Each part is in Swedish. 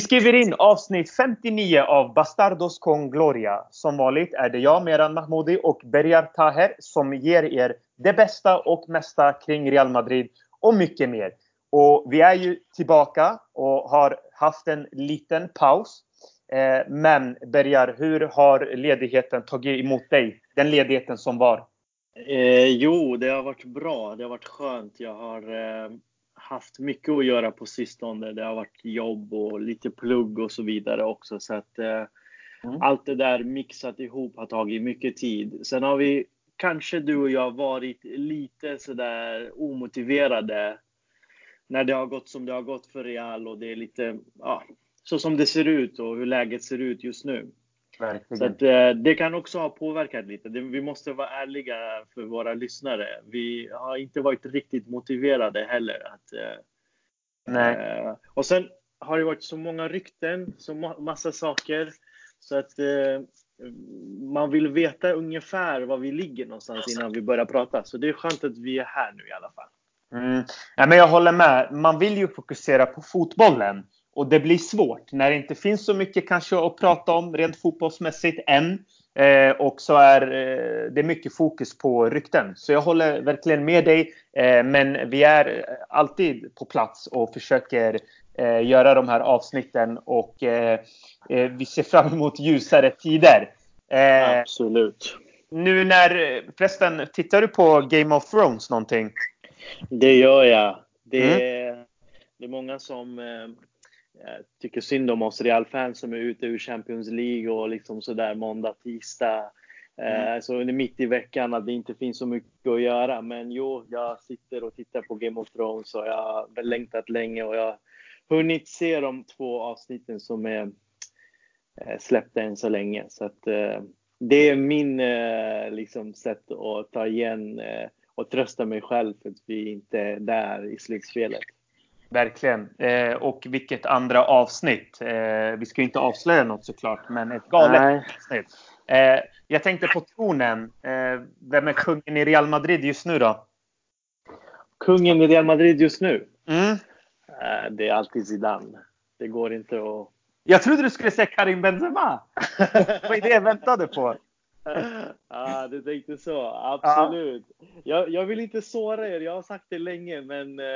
Vi skriver in avsnitt 59 av Bastardos con Gloria. Som vanligt är det jag, Meran Mahmoudi och Berjar Taher som ger er det bästa och mesta kring Real Madrid och mycket mer. Och vi är ju tillbaka och har haft en liten paus. Eh, men Berjar, hur har ledigheten tagit emot dig? Den ledigheten som var. Eh, jo, det har varit bra. Det har varit skönt. Jag har eh, haft mycket att göra på sistone. Det har varit jobb och lite plugg och så vidare också. Så att eh, mm. allt det där mixat ihop har tagit mycket tid. Sen har vi, kanske du och jag, varit lite sådär omotiverade när det har gått som det har gått för Real och det är lite, ja, så som det ser ut och hur läget ser ut just nu. Verkligen. Så att, eh, det kan också ha påverkat lite. vi måste vara ärliga för våra lyssnare. Vi har inte varit riktigt motiverade heller. Att, eh, Nej. Eh, och sen har det varit så många rykten, så massa saker. Så att man vill veta ungefär var vi ligger någonstans innan vi börjar prata. Så det är skönt att vi är här nu i alla fall. Mm. Ja, men jag håller med. Man vill ju fokusera på fotbollen. Och det blir svårt när det inte finns så mycket kanske att prata om rent fotbollsmässigt än. Eh, och så är eh, det mycket fokus på rykten. Så jag håller verkligen med dig. Eh, men vi är alltid på plats och försöker eh, göra de här avsnitten. Och eh, eh, vi ser fram emot ljusare tider. Absolut. Nu när, förresten, tittar du på Game of Thrones någonting? Det gör jag. Det, mm. det är många som tycker synd om oss Real-fans som är ute ur Champions League och liksom sådär måndag, tisdag. Mm. Eh, så under mitt i veckan att det inte finns så mycket att göra. Men jo, jag sitter och tittar på Game of Thrones och jag har längtat länge och jag har hunnit se de två avsnitten som är eh, släppta än så länge. Så att eh, det är min liksom sätt att ta igen och trösta mig själv för att vi inte är där i slutspelet. Verkligen. Eh, och vilket andra avsnitt. Eh, vi ska inte avslöja något såklart, men ett galet Nej. avsnitt. Eh, jag tänkte på tonen. Eh, vem är kungen i Real Madrid just nu då? Kungen i Real Madrid just nu? Mm. Eh, det är alltid Zidane. Det går inte att... Jag trodde du skulle säga Karim Benzema. Vad är det jag väntade på? ah, du tänkte så. Absolut. Ja. Jag, jag, vill inte såra er. Jag har sagt det länge, men... Eh,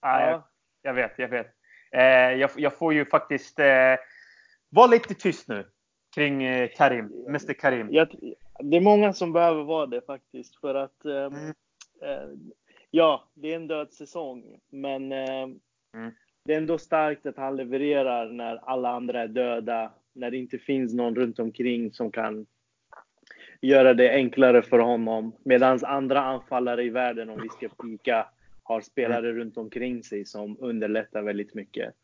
ah, ja jag vet, jag vet. Eh, jag, jag, får ju faktiskt eh, vara lite tyst nu kring eh, Karim, Mr Karim. Jag, det är många som behöver vara det faktiskt för att mm. eh, ja, det är en död säsong, men ehm, mm. det är ändå starkt att han levererar när alla andra är döda, när det inte finns någon runt omkring som kan göra det enklare för honom. Medan andra anfallare i världen, om vi ska pika, har spelare mm. runt omkring sig som underlättar väldigt mycket.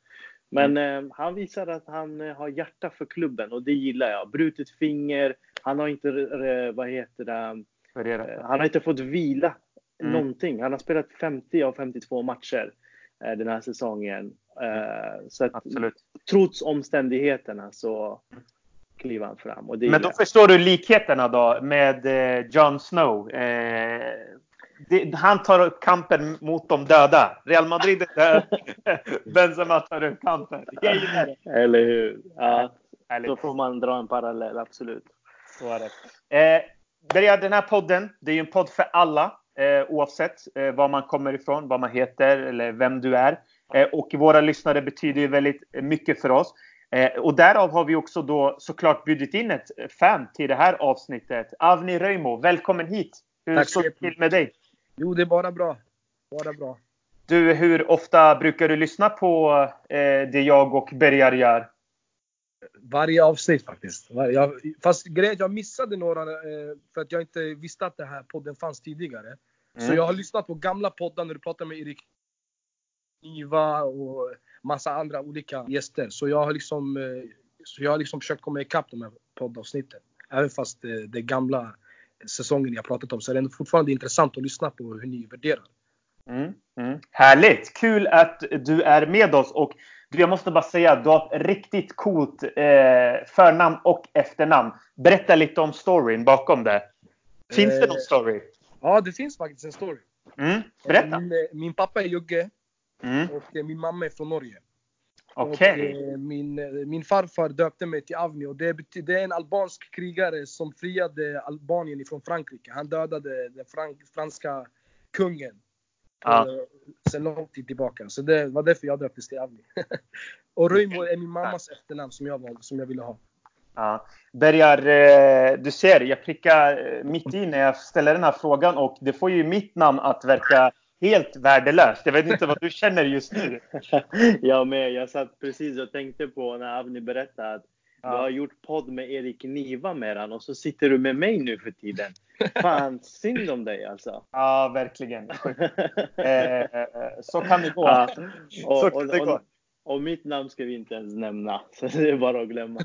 Men mm. eh, han visar att han eh, har hjärta för klubben och det gillar jag. Brutet finger, han har inte, eh, vad heter det, eh, han har inte fått vila mm. någonting. Han har spelat 50 av 52 matcher eh, den här säsongen. Eh, så att, Absolut. trots omständigheterna så kliver han fram. Men då förstår du likheterna då med Jon Snow det, han tar upp kampen mot de döda. Real Madrid är död. Benzema tar upp kampen. Eller hur? Ja, då får man dra en parallell, absolut. Så är det. Eh, den här podden, det är ju en podd för alla. Eh, oavsett eh, var man kommer ifrån, vad man heter eller vem du är. Eh, och våra lyssnare betyder ju väldigt mycket för oss. Eh, och därav har vi också då såklart bjudit in ett fan till det här avsnittet. Avni Röjmo, välkommen hit! Hur står det till med dig? Jo, det är bara bra. Bara bra. Du, hur ofta brukar du lyssna på eh, det jag och Bergar gör? Varje avsnitt faktiskt. Jag, fast grejen jag missade några eh, för att jag inte visste att den här podden fanns tidigare. Mm. Så jag har lyssnat på gamla poddar när du pratar med Erik Niva och massa andra olika gäster. Så jag har liksom, eh, så jag har liksom försökt komma ikapp de här poddavsnitten. Även fast eh, det gamla säsongen jag pratat om. Så det är fortfarande intressant att lyssna på hur ni värderar. Mm, mm. Härligt! Kul att du är med oss. Och du, jag måste bara säga, du har ett riktigt coolt eh, förnamn och efternamn. Berätta lite om storyn bakom det. Finns eh, det någon story? Ja, det finns faktiskt en story. Mm, berätta! Min, min pappa är jugge mm. och min mamma är från Norge. Okej. Och, eh, min, eh, min farfar döpte mig till Avni och det, det är en albansk krigare som friade Albanien ifrån Frankrike. Han dödade den fran- franska kungen. Ja. Sen lång tid tillbaka. Så det var därför jag döptes till Avni. och Röjmo är min mammas efternamn som jag, valde, som jag ville ha. Ja. Bergar, du ser, jag prickar mitt i när jag ställer den här frågan och det får ju mitt namn att verka helt värdelöst. Jag vet inte vad du känner just nu. jag med. Jag satt precis och tänkte på när Avni berättade att Ja. du har gjort podd med Erik Niva med han och så sitter du med mig nu för tiden. Fan, synd om dig alltså. Ja, verkligen. Eh, så kan det gå. Ja, Så och, kan och, det gå. och, och mitt namn ska vi inte ens nämna, så det är bara att glömma.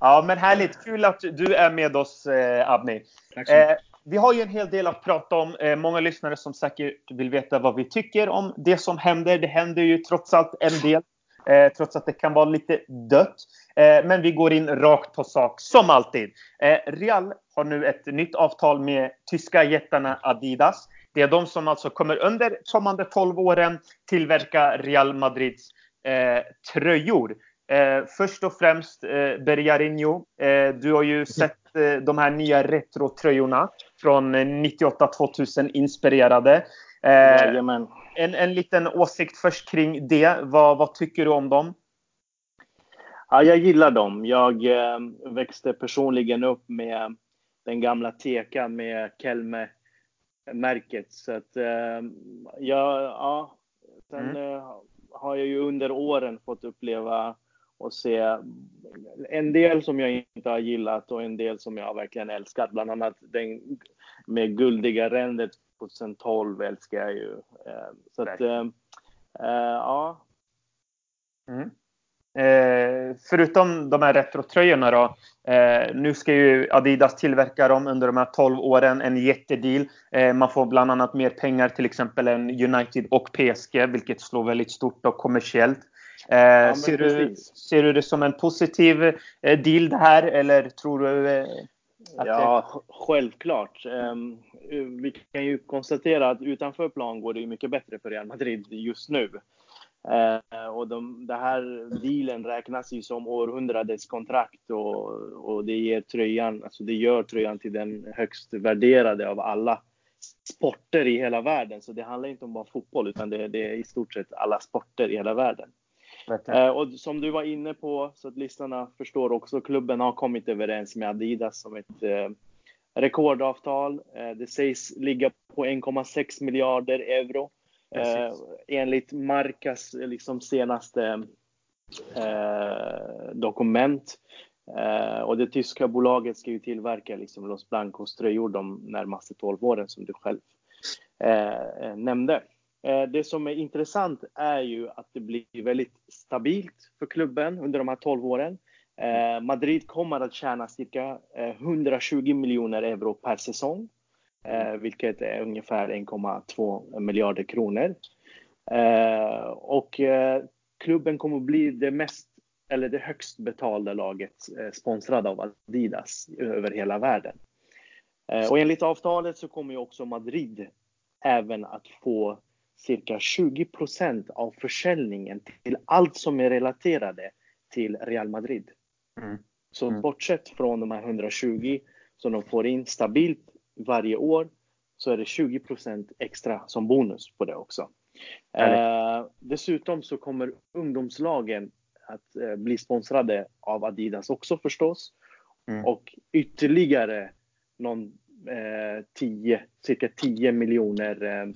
Ja, men härligt. Kul att du är med oss, eh, Abni. Tack så mycket. Eh, vi har ju en hel del att prata om. Eh, många lyssnare som säkert vill veta vad vi tycker om det som händer. Det händer ju trots allt en del. Eh, trots att det kan vara lite dött. Eh, men vi går in rakt på sak, som alltid. Eh, Real har nu ett nytt avtal med tyska jättarna Adidas. Det är de som alltså kommer under kommande 12 åren tillverka Real Madrids eh, tröjor. Eh, först och främst, eh, Bergarinho, eh, du har ju sett eh, de här nya retrotröjorna från eh, 98-2000 inspirerade. Eh, en, en liten åsikt först kring det. Vad, vad tycker du om dem? Ja, jag gillar dem. Jag eh, växte personligen upp med den gamla tekan med Kelme-märket. Så att, eh, jag, ja, sen eh, har jag ju under åren fått uppleva och se en del som jag inte har gillat och en del som jag verkligen älskat. Bland annat den med guldiga rändet 2012 älskar jag ju. Eh, så att, eh, ja, Mm. Eh, förutom de här retrotröjorna då. Eh, nu ska ju Adidas tillverka dem under de här 12 åren. En jättedeal. Eh, man får bland annat mer pengar till exempel än United och PSG, vilket slår väldigt stort och kommersiellt. Eh, men ser, du, ser du det som en positiv eh, deal det här eller tror du eh, Ja, sj- självklart. Ehm, Vi kan ju konstatera att utanför plan går det ju mycket bättre för Real Madrid just nu. Och de, det här dealen räknas ju som århundradets kontrakt och, och det ger tröjan, alltså det gör tröjan till den högst värderade av alla sporter i hela världen. Så det handlar inte om bara fotboll utan det, det är i stort sett alla sporter i hela världen. Eh, och som du var inne på, så att lyssnarna förstår också, klubben har kommit överens med Adidas om ett eh, rekordavtal. Eh, det sägs ligga på 1,6 miljarder euro. Eh, enligt Marcas eh, liksom, senaste eh, dokument. Eh, och det tyska bolaget ska ju tillverka liksom, Los Blancos tröjor de närmaste 12 åren som du själv nämnde. Eh, det som är intressant är ju att det blir väldigt stabilt för klubben under de här 12 åren. Eh, Madrid kommer att tjäna cirka eh, 120 miljoner euro per säsong, vilket är ungefär 1,2 miljarder kronor. Och klubben kommer att bli det mest eller det högst betalda laget sponsrade av Adidas över hela världen. Och enligt avtalet så kommer ju också Madrid även att få cirka 20% av försäljningen till allt som är relaterade till Real Madrid. Mm. Så Mm. bortsett från de här 120 som de får in stabilt varje år så är det 20% extra som bonus på det också. Eh, dessutom så kommer ungdomslagen att eh, bli sponsrade av Adidas också förstås. Mm. Och ytterligare någon eh, 10, cirka 10 miljoner eh,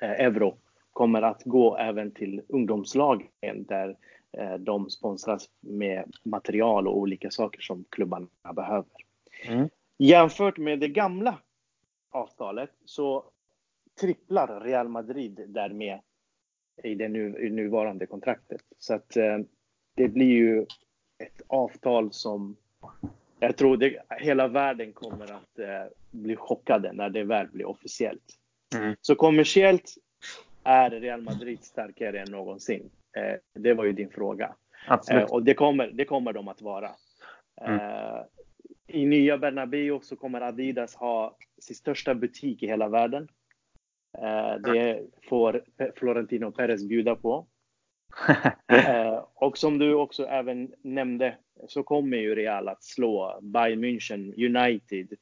euro kommer att gå även till ungdomslagen där eh, de sponsras med material och olika saker som klubbarna behöver. Mm. Jämfört med det gamla avtalet så tripplar Real Madrid därmed i det nu, i nuvarande kontraktet. Så att eh, det blir ju ett avtal som jag tror det, hela världen kommer att eh, bli chockade när det väl blir officiellt. Mm. Så kommersiellt är Real Madrid starkare än någonsin. Eh, det var ju din fråga. Eh, och det kommer, det kommer de att vara. Mm. Eh, I nya Bernabéu så kommer Adidas ha sin största butik i hela världen. Eh, det får Florentino Perez bjuda på. eh, och som du också även nämnde så kommer ju Real att slå Bayern München, United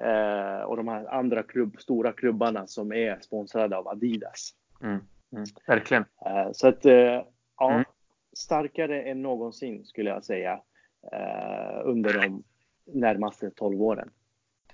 eh, och de här andra klubb, stora klubbarna som är sponsrade av Adidas. Mm. Mm. Verkligen. Eh, så att, eh, ja, mm. starkare än någonsin skulle jag säga eh, under de närmaste 12 åren.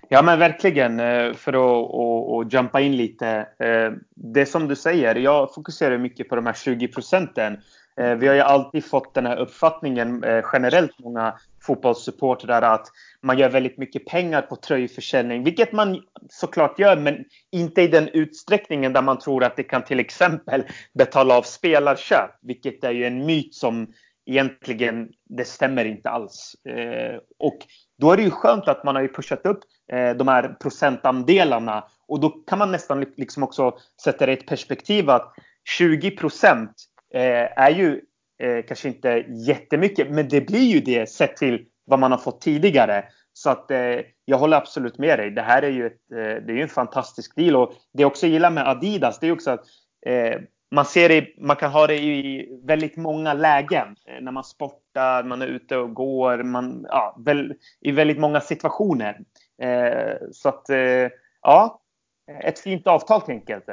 Ja men verkligen, eh, för att och, och jumpa in lite. Eh, det som du säger, jag fokuserar mycket på de här 20 procenten. Eh, vi har ju alltid fått den här uppfattningen generellt, många fotbollssupportrar, att man gör väldigt mycket pengar på tröjförsäljning, vilket man såklart gör, men inte i den utsträckningen där man tror att det kan till exempel betala av spelarköp, vilket är ju en myt som egentligen, det stämmer inte alls. Eh, och då är det ju skönt att man har ju pushat upp eh, de här procentandelarna och då kan man nästan liksom också sätta det i ett perspektiv att 20 procent eh, är ju eh, kanske inte jättemycket, men det blir ju det sett till vad man har fått tidigare. Så att eh, jag håller absolut med dig. Det här är ju, ett, eh, det är en fantastisk deal och det jag också gillar med Adidas, det är också att eh, man, ser det, man kan ha det i väldigt många lägen. Eh, när man sportar, man är ute och går, man, ja, väl, i väldigt många situationer. Eh, så att, eh, ja, ett fint avtal helt enkelt.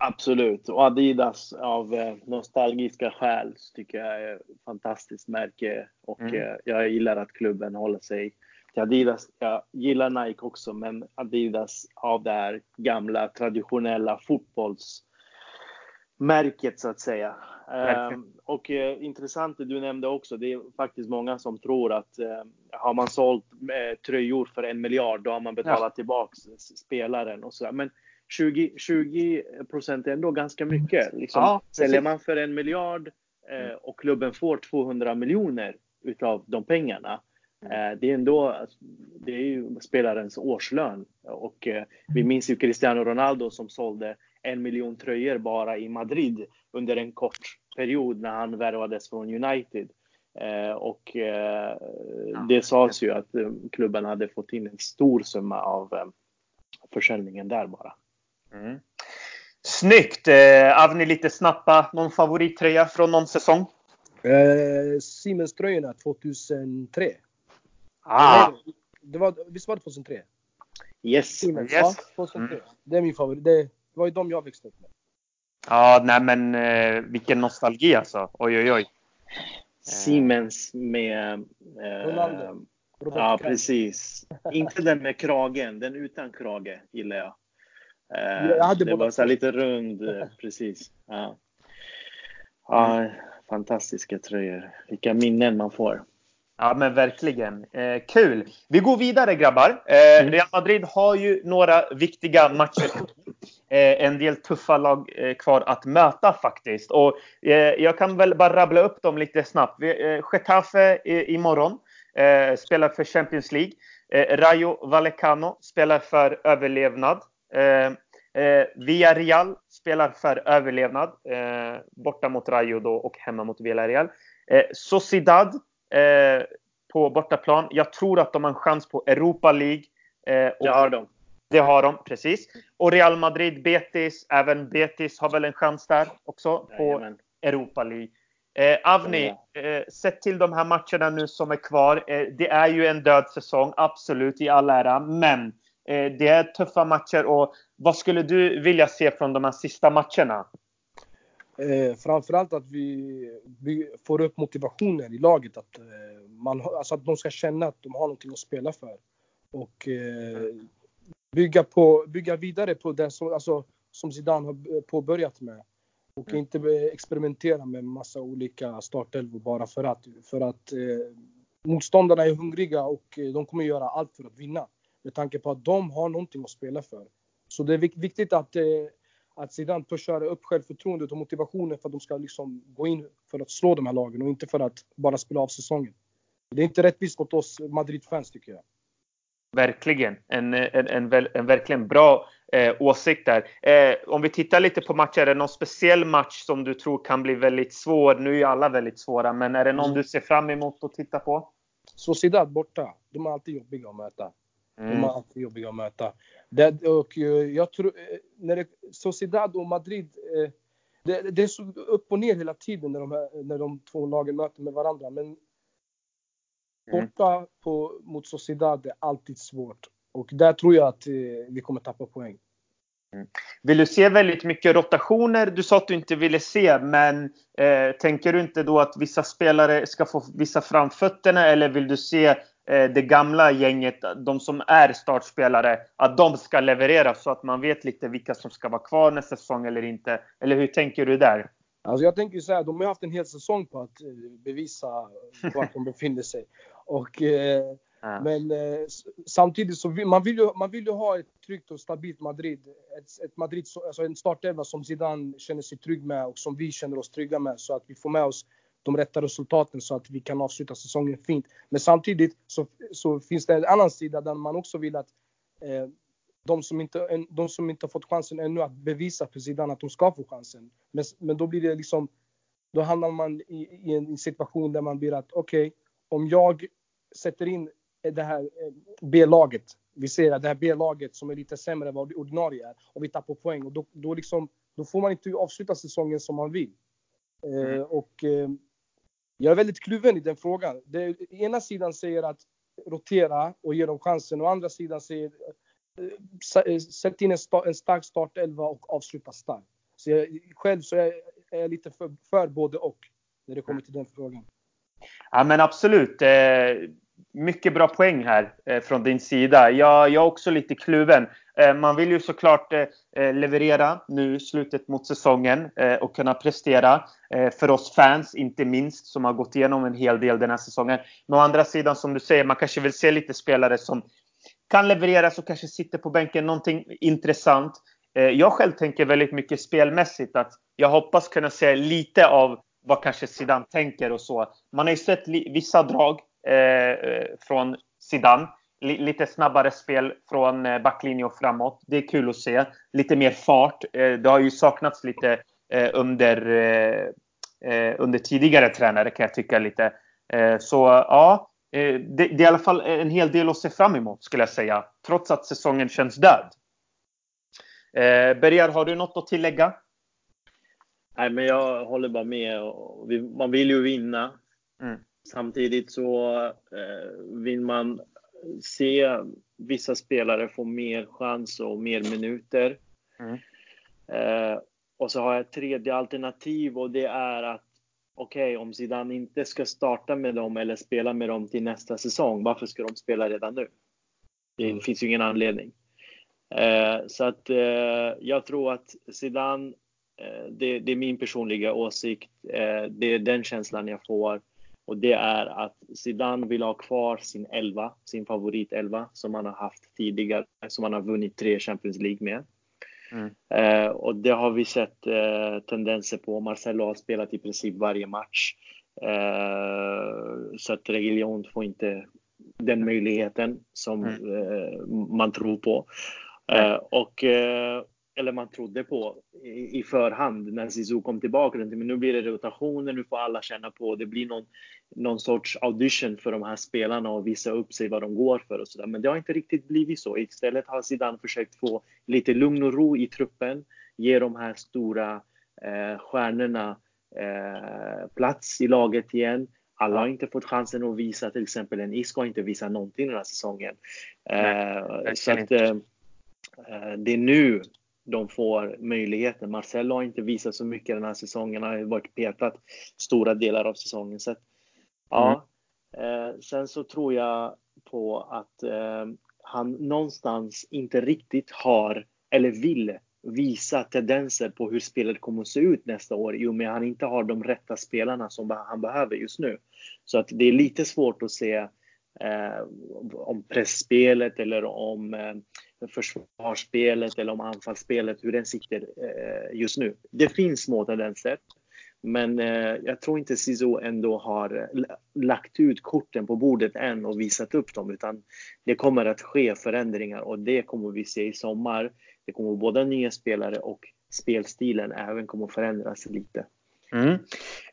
Absolut, och Adidas av eh, nostalgiska skäl tycker jag är ett fantastiskt märke och mm. Eh, jag gillar att klubben håller sig till Adidas. Jag gillar Nike också, men Adidas av det här gamla traditionella fotbolls märket så att säga. Eh, och eh, intressant det du nämnde också, det är faktiskt många som tror att eh, har man sålt eh, tröjor för en miljard, då har man betalat ja. tillbaks spelaren och så. Men 20, 20 procent är ändå ganska mycket. Liksom, ja, säljer man för en miljard eh, och klubben får 200 miljoner utav de pengarna. Mm. Eh, det är ändå det är ju spelarens årslön och vi minns ju Cristiano Ronaldo som sålde en miljon tröjor bara i Madrid under en kort period när han värvades från United. Eh, och eh, det sades ju att eh, klubben hade fått in en stor summa av eh, försäljningen där bara. Mm. Snyggt! Eh, Avni, lite snabba. Någon favorittröja från någon säsong? Eh, Siemens-tröjorna 2003. Ah. Det var, visst var det 2003? Yes. Siemens, yes. Ja, 2003. Mm. Det är min favorit. Det, det var ju de jag växte upp med. Ja, nej men eh, vilken nostalgi alltså. Oj, oj, oj. Siemens med... Eh, Ronaldo. ja, precis. Inte den med kragen, den utan krage gillar jag. Eh, jag det var så lite rund, eh, precis. Ja. ja, fantastiska tröjor. Vilka minnen man får. Ja, men verkligen. Eh, kul! Vi går vidare grabbar. Eh, mm. Real Madrid har ju några viktiga matcher. Eh, en del tuffa lag eh, kvar att möta faktiskt. Och eh, jag kan väl bara rabbla upp dem lite snabbt. Vi, eh, Getafe imorgon spelar för Champions League. Rayo Vallecano spelar för överlevnad. Villarreal spelar för överlevnad. borta mot Rayo då och hemma mot Villarreal. Sociedad eh, på bortaplan. Jag tror att de har en chans på Europa League. Eh, det har de. Det har de, precis. Och Real Madrid, Betis, även Betis har väl en chans där också på Jajamän. Europa League. Eh, Avni, eh, sett till de här matcherna nu som är kvar. Eh, det är ju en död säsong, absolut, i all ära. Men eh, det är tuffa matcher. Och vad skulle du vilja se från de här sista matcherna? Eh, framförallt att vi, vi, får upp motivationen i laget. Att, eh, man, alltså att de ska känna att de har någonting att spela för. Och eh, bygga, på, bygga vidare på det som, alltså, som Zidane har påbörjat med. Och mm. inte experimentera med massa olika startelvor bara för att. För att eh, motståndarna är hungriga och eh, de kommer göra allt för att vinna. Med tanke på att de har någonting att spela för. Så det är viktigt att eh, att Zidane pushar upp självförtroendet och motivationen för att de ska liksom gå in för att slå de här lagen och inte för att bara spela av säsongen. Det är inte rättvist mot oss Madrid-fans tycker jag. Verkligen. En, en, en, en verkligen bra eh, åsikt där. Eh, om vi tittar lite på matcher, är det någon speciell match som du tror kan bli väldigt svår? Nu är ju alla väldigt svåra, men är det någon mm. du ser fram emot att titta på? Sociedad borta. De är alltid jobbiga att möta. Mm. De är alltid jobbiga att möta. Det, och eh, jag tror, eh, när det, Sociedad och Madrid, eh, det, det, är så upp och ner hela tiden när de, här, när de två lagen möter med varandra. Men mm. borta på, mot Sociedad är alltid svårt. Och där tror jag att vi kommer tappa poäng. Mm. Vill du se väldigt mycket rotationer? Du sa att du inte ville se, men eh, tänker du inte då att vissa spelare ska få vissa framfötterna eller vill du se det gamla gänget, de som är startspelare, att de ska leverera så att man vet lite vilka som ska vara kvar nästa säsong eller inte? Eller hur tänker du där? Alltså jag tänker så här, de har haft en hel säsong på att eh, bevisa var de befinner sig. Och eh, men eh, samtidigt så vill man vill ju, man vill ju ha ett tryggt och stabilt Madrid. Ett, ett Madrid, alltså en startelva som Zidane känner sig trygg med och som vi känner oss trygga med så att vi får med oss de rätta resultaten så att vi kan avsluta säsongen fint. Men samtidigt så, så finns det en annan sida där man också vill att eh, de, som inte, de som inte har fått chansen ännu att bevisa för Zidane att de ska få chansen. Men, men då blir det liksom, då hamnar man i, i en situation där man blir att okej, okay, om jag sätter in det här eh, B-laget. Vi ser att det här B-laget som är lite sämre än vad ordinarie är och vi tappar poäng och då, då, liksom, då får man inte avsluta säsongen som man vill. Eh, mm. Eh, och eh, jag är väldigt kluven i den frågan. Det, ena sidan säger att rotera och ge dem chansen och andra sidan säger eh, eh, sätt in en, sta, en stark startelva och avsluta starkt. Så jag, själv så är, är jag lite för, för både och när det kommer till den frågan. Ja men absolut. Eh, mycket bra poäng här från din sida. Jag, jag är också lite kluven. Eh, man vill ju såklart eh, eh, leverera nu i slutet mot säsongen och kunna prestera. För oss fans, inte minst, som har gått igenom en hel del den här säsongen. Men å andra sidan, som du säger, man kanske vill se lite spelare som kan leverera, som kanske sitter på bänken, någonting intressant. Jag själv tänker väldigt mycket spelmässigt att jag hoppas kunna se lite av vad kanske Zidane tänker och så. Man har ju sett vissa drag Eh, från Zidane. Lite snabbare spel från eh, backlinje och framåt. Det är kul att se. Lite mer fart. Eh, det har ju saknats lite under, under tidigare tränare kan jag tycka lite. Så ja, det, det, är i alla fall en hel del att se fram emot skulle jag säga. Trots att säsongen känns död. Bergar, har du något att tillägga? Nej, men jag håller bara med. Man vill ju vinna. Mm. Samtidigt så eh, vill man se vissa spelare få mer chans och mer minuter. Mm. Eh, och så har jag ett tredje alternativ och det är att okej, okay, om Zidane inte ska starta med dem eller spela med dem till nästa säsong, varför ska de spela redan nu? Det mm. finns ju ingen anledning. Eh, så att eh, jag tror att Zidane, det, det, är min personliga åsikt, det är den känslan jag får. Och det är att Zidane vill ha kvar sin elva, sin favoritelva som han har haft tidigare, som han har vunnit tre Champions League med. Mm. Eh, och det har vi sett eh, tendenser på. Marcelo har spelat i princip varje match. Eh, så att Reguilon får inte den möjligheten som mm. Eh, man tror på. Mm. och eh, eller man trodde på i, i förhand när Zizou kom tillbaka. Men nu blir det rotationer, nu får alla känna på. Det blir någon, någon sorts audition för de här spelarna och visa upp sig vad de går för och sådär. Men det har inte riktigt blivit så. Istället har Zidane försökt få lite lugn och ro i truppen, ge de här stora eh, stjärnorna eh, plats i laget igen. Alla har inte fått chansen att visa, till exempel en Isco har inte visat någonting den här säsongen. Eh, Nej, så att eh, eh, det är nu de får möjligheten. Marcelo har inte visat så mycket den här säsongen. Han har varit petad stora delar av säsongen. Så ja. Mm. Eh, sen så tror jag på att eh, han någonstans inte riktigt har eller vill visa tendenser på hur spelet kommer att se ut nästa år i och med att han inte har de rätta spelarna som han behöver just nu. Så att det är lite svårt att se eh, om pressspelet eller om eh, försvarsspelet eller om anfallsspelet, hur den sitter eh, just nu. Det finns små tendenser, men eh, jag tror inte Sizo ändå har eh, lagt ut korten på bordet än och visat upp dem, utan det kommer att ske förändringar och det kommer vi se i sommar. Det kommer både nya spelare och spelstilen även kommer förändras lite. Mm.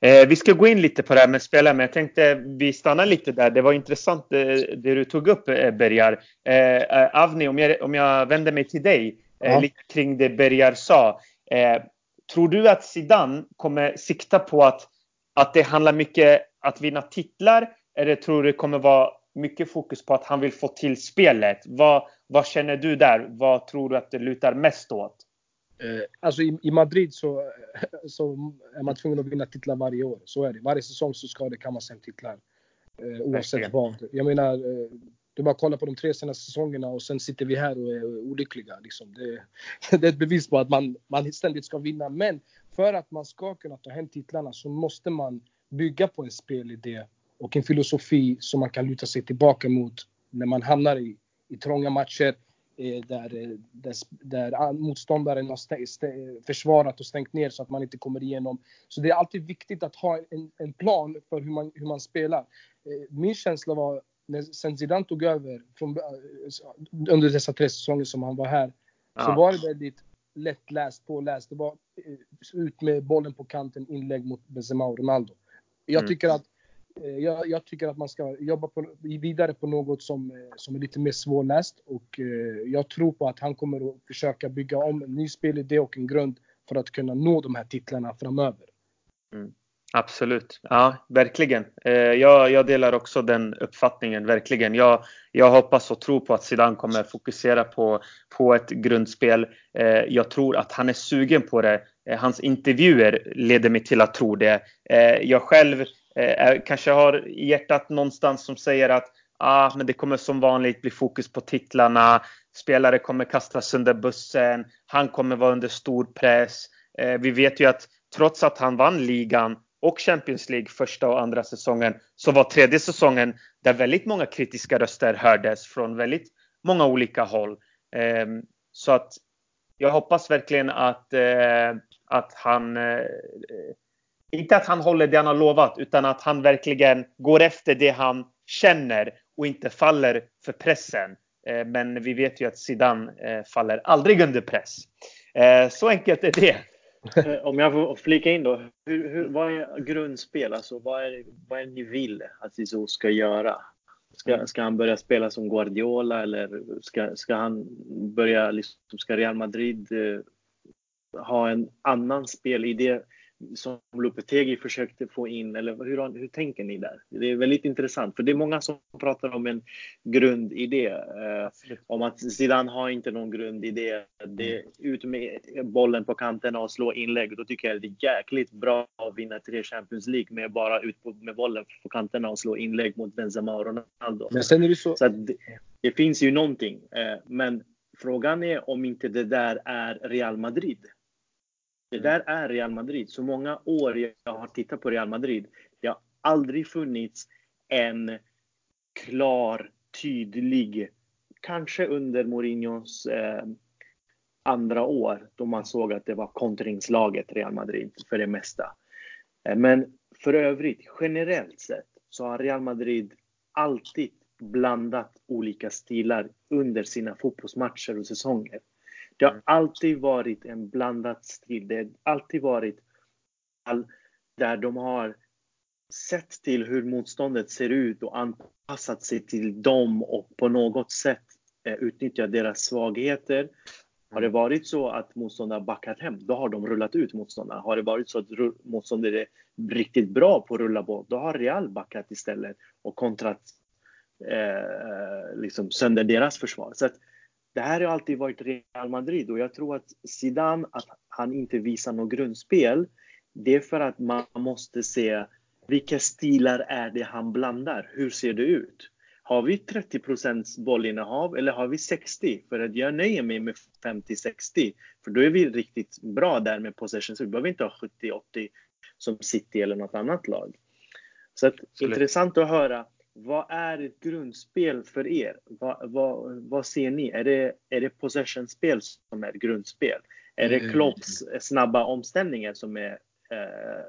Eh, vi ska gå in lite på det här med spelare, men jag tänkte vi stannar lite där. Det var intressant det, eh, det du tog upp, eh, Bergar. Eh, eh, Avni, om jag, om jag vänder mig till dig, eh, lite kring det Bergar sa. tror du att Zidane kommer sikta på att, att det handlar mycket att vinna titlar? Eller tror du det kommer vara mycket fokus på att han vill få till spelet? Vad, vad känner du där? Vad tror du att det lutar mest åt? Eh, alltså i, i, Madrid så, så är man tvungen att vinna titlar varje år. Så är det. Varje säsong så ska det kammas hem titlar. Eh, oavsett vad. Jag menar, eh, är bara att kolla på de tre senaste säsongerna och sen sitter vi här och är olyckliga. Liksom. Det, det, är ett bevis på att man, man ständigt ska vinna. Men för att man ska kunna ta hem titlarna så måste man bygga på en spelidé och en filosofi som man kan luta sig tillbaka mot när man hamnar i, i trånga matcher eh, där, eh, där, där motståndaren har försvarat och stängt ner så att man inte kommer igenom. Så det är alltid viktigt att ha en, en plan för hur man, hur man spelar. Eh, min känsla var när, sen Zidane tog över från, under dessa tre säsonger som han var här ja. så var det väldigt lättläst, påläst. Det var ut med bollen på kanten, inlägg mot Benzema och Ronaldo. Jag mm. tycker att Eh, Eh, jag, jag, tycker att man ska jobba på, vidare på något som, eh, som är lite mer svårläst och eh, jag tror på att han kommer att försöka bygga om en ny spelidé och en grund för att kunna nå de här titlarna framöver. Mm. Absolut, ja verkligen. Eh, jag, jag, delar också den uppfattningen, verkligen. Jag, jag hoppas och tror på att Zidane kommer fokusera på, på ett grundspel. Jag tror att han är sugen på det. Hans intervjuer leder mig till att tro det. Jag själv Eh, är, kanske har hjärtat någonstans som säger att ah, men det kommer som vanligt bli fokus på titlarna. Spelare kommer kastas under bussen. Han kommer vara under stor press. Eh, vi vet ju att trots att han vann ligan och Champions League första och andra säsongen så var tredje säsongen där väldigt många kritiska röster hördes från väldigt många olika håll. Eh, så att jag hoppas verkligen att, eh, att han eh, inte att han håller det han har lovat, utan att han verkligen går efter det han känner och inte faller för pressen. Eh, men vi vet ju att Zidane eh, faller aldrig under press. Eh, så enkelt är det. Om jag får flika in då. Hur, hur, vad är grundspel? Alltså, vad, är, vad är det ni vill att Zizou ska göra? Ska, ska han börja spela som Guardiola eller ska, ska han börja, liksom, ska Real Madrid ha en annan spelidé? Som Lopetegi försökte få in, eller hur, hur tänker ni där? Det är väldigt intressant, för det är många som pratar om en grundidé. Eh, om att Zidane har inte någon grundidé. Det är ut med bollen på kanterna och slå inlägg. Då tycker jag det är jäkligt bra att vinna tre Champions League med bara ut med bollen på kanterna och slå inlägg mot Benzema och Ronaldo. Men sen är det så... så det, det, finns ju någonting. Eh, men frågan är om inte det där är Real Madrid. Det där är Real Madrid. Så många år jag har tittat på Real Madrid. Det har aldrig funnits en klar, tydlig, kanske under Mourinhos eh, andra år då man såg att det var kontringslaget Real Madrid för det mesta. Eh, men för övrigt, generellt sett, så har Real Madrid alltid blandat olika stilar under sina fotbollsmatcher och säsonger. Det har mm. alltid varit en blandad stil. Det har alltid varit där de har sett till hur motståndet ser ut och anpassat sig till dem och på något sätt eh, utnyttjat deras svagheter. Har det mm. varit så att motståndare backat hem, då har de rullat ut motståndare. Har det varit så att motståndare är riktigt bra på att rulla boll, då har Real backat istället och kontrat eh, liksom sönder deras försvar. Så att, det här har alltid varit Real Madrid och jag tror att Zidane, att han inte visar något grundspel, det är för att man måste se vilka stilar är det han blandar? Hur ser det ut? Har vi 30% bollinnehav eller har vi 60? För att jag nöjer mig med 50-60. För då är vi riktigt bra där med possession. Så vi behöver inte ha 70-80 som City eller något annat lag. Så att, intressant att höra vad är ett grundspel för er? Vad, vad, vad ser ni? Är det, är det possession-spel som är grundspel? Är det mm. Klopps snabba omställningar som är eh,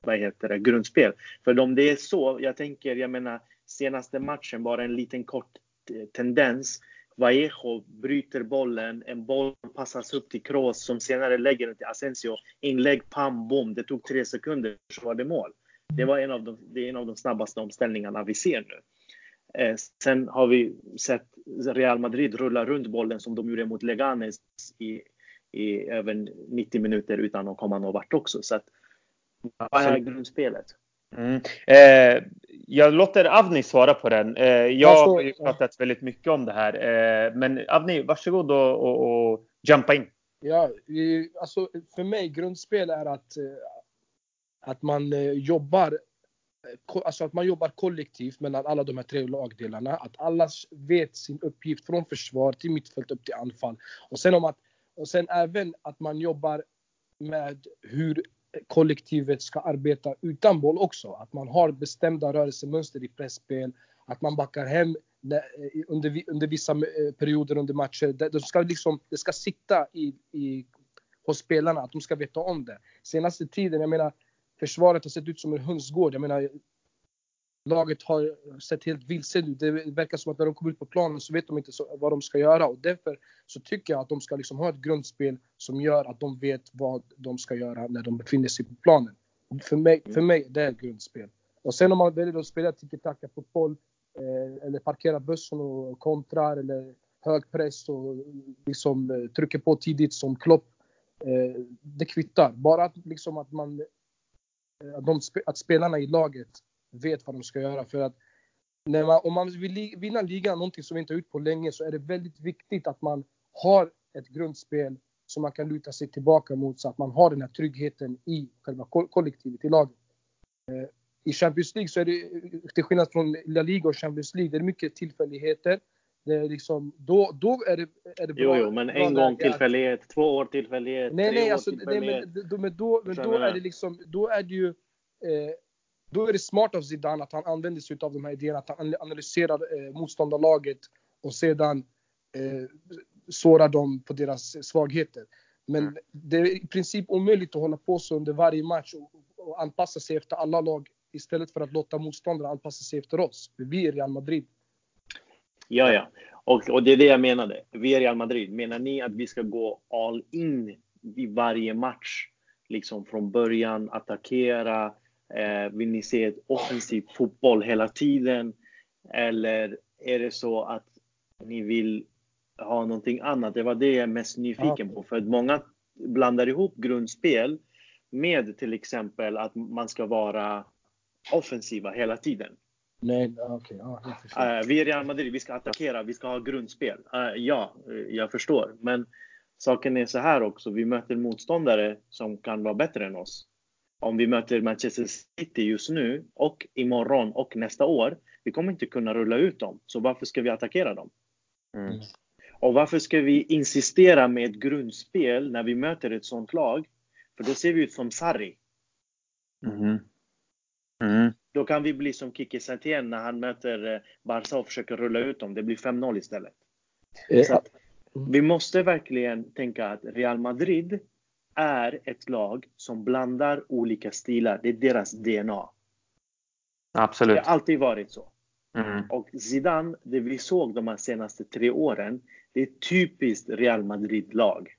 vad heter det, grundspel? För om det är så, jag tänker, jag menar senaste matchen, bara en liten kort eh, tendens. Vallejo bryter bollen, en boll passas upp till Kroos som senare lägger den till Asensio. Inlägg, pam, bom. Det tog tre sekunder så var det mål. Det, var en av de, det är en av de snabbaste omställningarna vi ser nu. Eh, sen har vi sett Real Madrid rulla runt bollen som de gjorde mot Leganes i, i över 90 minuter utan att komma någon vart också. Så att, vad är grundspelet? Mm. Eh, jag låter Avni svara på den. Eh, jag har ju pratat väldigt mycket om det här. Eh, men Avni, varsågod och, och, och jumpa in. Ja, alltså för mig grundspel är att, eh, att man eh, jobbar Alltså att man jobbar kollektivt mellan alla de här tre lagdelarna. Att alla vet sin uppgift från försvar till mittfält upp till anfall. Och sen, om att, och sen även att man jobbar med hur kollektivet ska arbeta utan boll också. Att man har bestämda rörelsemönster i pressspel, att man backar hem eh, under, under vissa eh, perioder under matcher. Det ska, liksom, det ska sitta i, i, hos spelarna, att de ska veta om det. Senaste tiden, jag menar, försvaret har sett ut som en hönsgård. Jag menar, laget har sett helt vilse ut. Det verkar som att när de kommer ut på planen så vet de inte så, vad de ska göra och därför så tycker jag att de ska liksom ha ett grundspel som gör att de vet vad de ska göra när de befinner sig på planen. För mig, för mig det är ett grundspel. Och sen om man väljer att spela tiki-taka fotboll eh, eller parkera bussen och kontrar eller hög press och liksom eh, trycker på tidigt som Klopp. Eh, det kvittar. Bara att, liksom att man Eh, att, de, att spelarna i laget vet vad de ska göra. För att när man, om man vill vinna ligan, någonting som vi inte har gjort på länge, så är det väldigt viktigt att man har ett grundspel som man kan luta sig tillbaka mot så att man har den här tryggheten i själva kollektivet, i laget. Eh, I Champions League så är det, till skillnad från La Liga och Champions League, det är mycket tillfälligheter. Det är liksom, då, då är det, är det bra. Jo, jo, men en gång tillfällighet, att, två år tillfällighet, nej, tre nej, alltså, år tillfällighet. Nej, men, men, då, men då är det liksom, då är det ju eh, då är det smart av Zidane att han använder sig av de här idéerna, att han analyserar eh, motståndarlaget och sedan eh, sårar dem på deras svagheter. Men mm. det är i princip omöjligt att hålla på så under varje match och, och anpassa sig efter alla lag istället för att låta motståndarna anpassa sig efter oss. Vi är Real Madrid. Ja, ja. Och, och det är det jag menade. Vi är Real Madrid. Menar ni att vi ska gå all in i varje match? Liksom från början, attackera, Eh, vill ni se ett offensivt fotboll hela tiden? Eller är det så att ni vill ha någonting annat? Det var det jag är mest nyfiken på. För att många blandar ihop grundspel med till exempel att man ska vara offensiva hela tiden. Nej, okej. Okay. Ja, uh, vi är Real Madrid, vi ska attackera, vi ska ha grundspel. Uh, ja, jag förstår. Men saken är så här också, vi möter motståndare som kan vara bättre än oss om vi möter Manchester City just nu och imorgon och nästa år, vi kommer inte kunna rulla ut dem. Så varför ska vi attackera dem? Mm. Och varför ska vi insistera med ett grundspel när vi möter ett sånt lag? För då ser vi ut som Sarri. Mm. Mm. Då kan vi bli som Kike Setien när han möter eh, Barca och försöker rulla ut dem. Det blir 5-0 istället. Så vi måste verkligen tänka att Real Madrid är ett lag som blandar olika stilar. Det är deras DNA. Absolut. Det har alltid varit så. Mm. Och Zidane, det vi såg de senaste tre åren, det är typiskt Real Madrid-lag.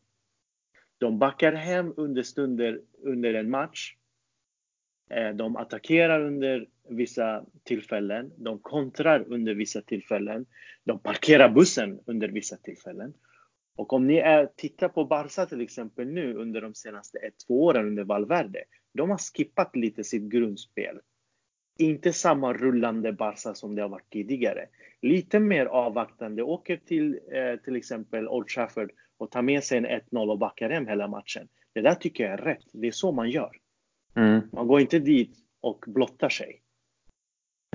De backar hem under stunder under en match. Eh, de attackerar under vissa tillfällen. De kontrar under vissa tillfällen. De parkerar bussen under vissa tillfällen. Och om ni är, tittar på Barca till exempel nu under de senaste ett, två åren under Valverde. De har skippat lite sitt grundspel. Inte samma rullande Barca som det har varit tidigare. Lite mer avvaktande. Åker till eh, till exempel Old Trafford och tar med sig en 1-0 och backar hem hela matchen. Det där tycker jag är rätt. Det är så man gör. Mm. Man går inte dit och blottar sig.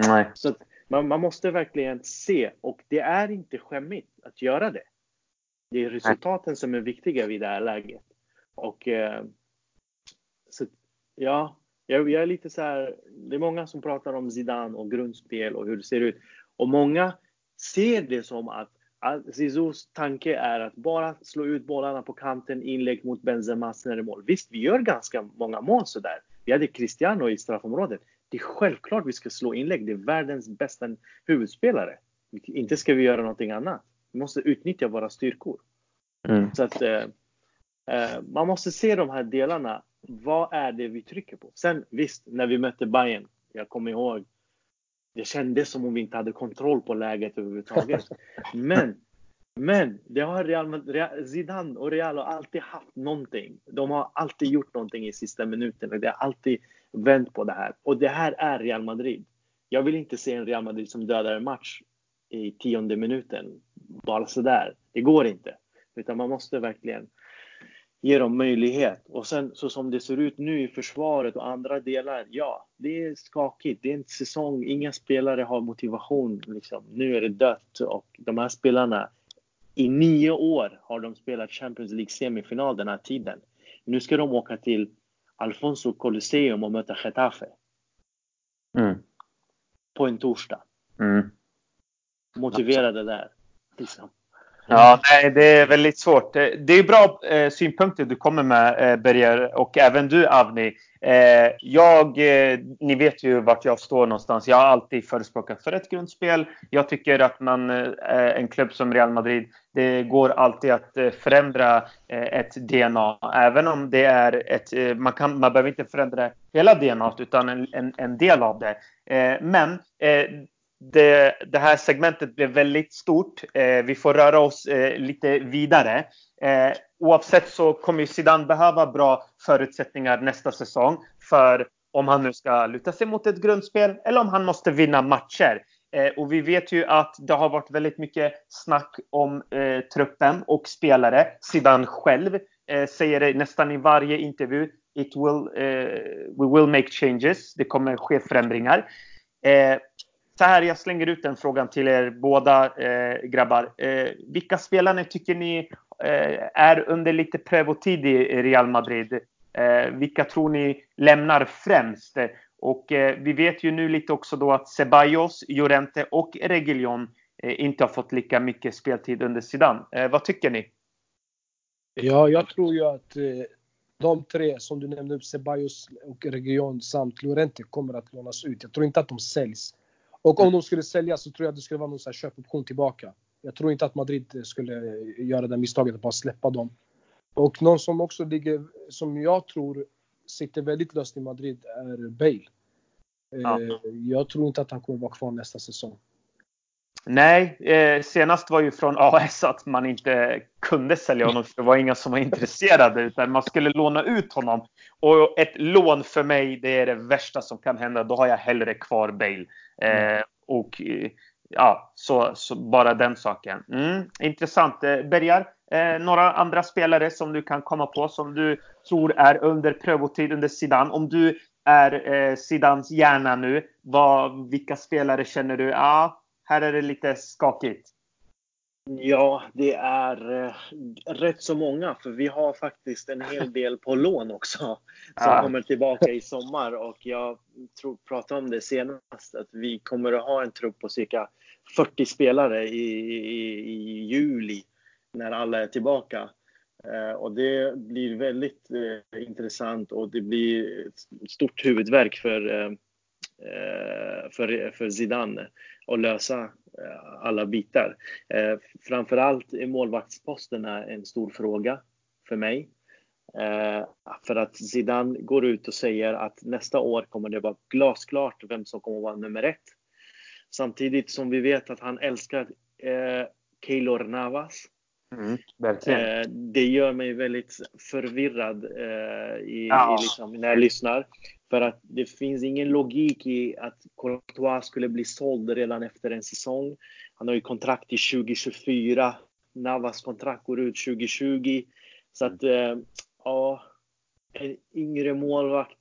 Nej. Så man, man måste verkligen se och det är inte skämmigt att göra det. Det är resultaten som är viktiga vid det här läget. Och eh, så, ja, jag, jag, är lite så här. Det är många som pratar om Zidane och grundspel och hur det ser ut. Och många ser det som att Zizous tanke är att bara slå ut bollarna på kanten, inlägg mot Benzema, sen är det mål. Visst, vi gör ganska många mål sådär. Vi hade Cristiano i straffområdet. Det är självklart vi ska slå inlägg. Det är världens bästa huvudspelare. Inte ska vi göra någonting annat. Vi måste utnyttja våra styrkor. Mm. Så att eh, eh, man måste se de här delarna. Vad är det vi trycker på? Sen visst, när vi mötte Bayern, jag kommer ihåg, det kändes som om vi inte hade kontroll på läget överhuvudtaget. Men Men det har Real, Zidane och Real har alltid haft någonting. De har alltid gjort någonting i sista minuten. Det har alltid vänt på det här. Och det här är Real Madrid. Jag vill inte se en Real Madrid som dödar en match i tionde minuten. Bara sådär. Det går inte. Utan man måste verkligen ge dem möjlighet. Och sen så som det ser ut nu i försvaret och andra delar, ja, det är skakigt. Det är en säsong, inga spelare har motivation. Liksom. Nu är det dött och de här spelarna, i nio år har de spelat Champions League semifinal den här tiden. Nu ska de åka till Alfonso Colosseum och möta Getafe. Mm. På en torsdag. Mm. Motiverade där. Liksom. Ja, nej, det är väldigt svårt. Eh, det är bra eh, synpunkter du kommer med, eh, Berger, och även du, Avni. Eh, jag, eh, ni vet ju vart jag står någonstans. Jag har alltid förespråkat för ett grundspel. Jag tycker att man, eh, en klubb som Real Madrid, det går alltid att eh, förändra eh, ett DNA. Även om det är ett, eh, man, kan, man behöver inte förändra hela DNA utan en, en, en del av det. Eh, men det, det, här segmentet blev väldigt stort. Eh, vi får röra oss eh, lite vidare. Eh, oavsett så kommer Zidane behöva bra förutsättningar nästa säsong för om han nu ska luta sig mot ett grundspel eller om han måste vinna matcher. Eh, och vi vet ju att det har varit väldigt mycket snack om eh, truppen och spelare. Zidane själv eh, säger det nästan i varje intervju. It will, eh, we will make changes. Det kommer ske förändringar eh, så här, jag slänger ut den frågan till er båda eh, grabbar. Eh, vilka spelare tycker ni eh, är under lite prövotid i Real Madrid? Eh, vilka tror ni lämnar främst? Och eh, vi vet ju nu lite också då att Ceballos, Llorente och Reguilón eh, inte har fått lika mycket speltid under Zidane. Eh, vad tycker ni? Ja, jag tror ju att eh, de tre som du nämnde Ceballos och Reguilon samt Llorente kommer att lånas ut. Jag tror inte att de säljs. Och om de skulle säljas så tror jag det skulle vara någon så här köpoption tillbaka. Jag tror inte att Madrid skulle göra det misstaget att bara släppa dem. Och någon som också ligger, som jag tror sitter väldigt löst i Madrid är Bale. Ja. Eh, jag tror inte att han kommer vara kvar nästa säsong. Nej, eh, senast var ju från AS att man inte kunde sälja honom för det var inga som var intresserade utan man skulle låna ut honom. Och ett lån för mig, det är det värsta som kan hända. Då har jag hellre kvar Bale. Eh, mm. och ja, så, så, bara den saken. Mm, intressant. Eh, Bergar, eh, några andra spelare som du kan komma på som du tror är under prövotid under sidan. Om du är eh, Sidans hjärna nu, vad, vilka spelare känner du? Ja, här är det lite skakigt. Ja, det är eh, rätt så många för vi har faktiskt en hel del på lån också som ja. kommer tillbaka i sommar och jag tror, pratade om det senast att vi kommer att ha en trupp på cirka 40 spelare i, i, i juli när alla är tillbaka. Eh, och det blir väldigt eh, intressant och det blir ett stort huvudvärk för, eh, eh för, för Zidane att lösa Eh, alla bitar. Eh, framförallt är målvaktsposten en stor fråga för mig. Eh, för att Zidane går ut och säger att nästa år kommer det vara glasklart vem som kommer vara nummer ett. Samtidigt som vi vet att han älskar eh, Keylor Navas. Mm, eh, det gör mig väldigt förvirrad eh, i, ja. i liksom, när jag lyssnar. För att det finns ingen logik i att Courtois skulle bli såld redan efter en säsong. Han har ju kontrakt till 2024. Navas kontrakt går ut 2020. Så att, eh, ja, en yngre målvakt.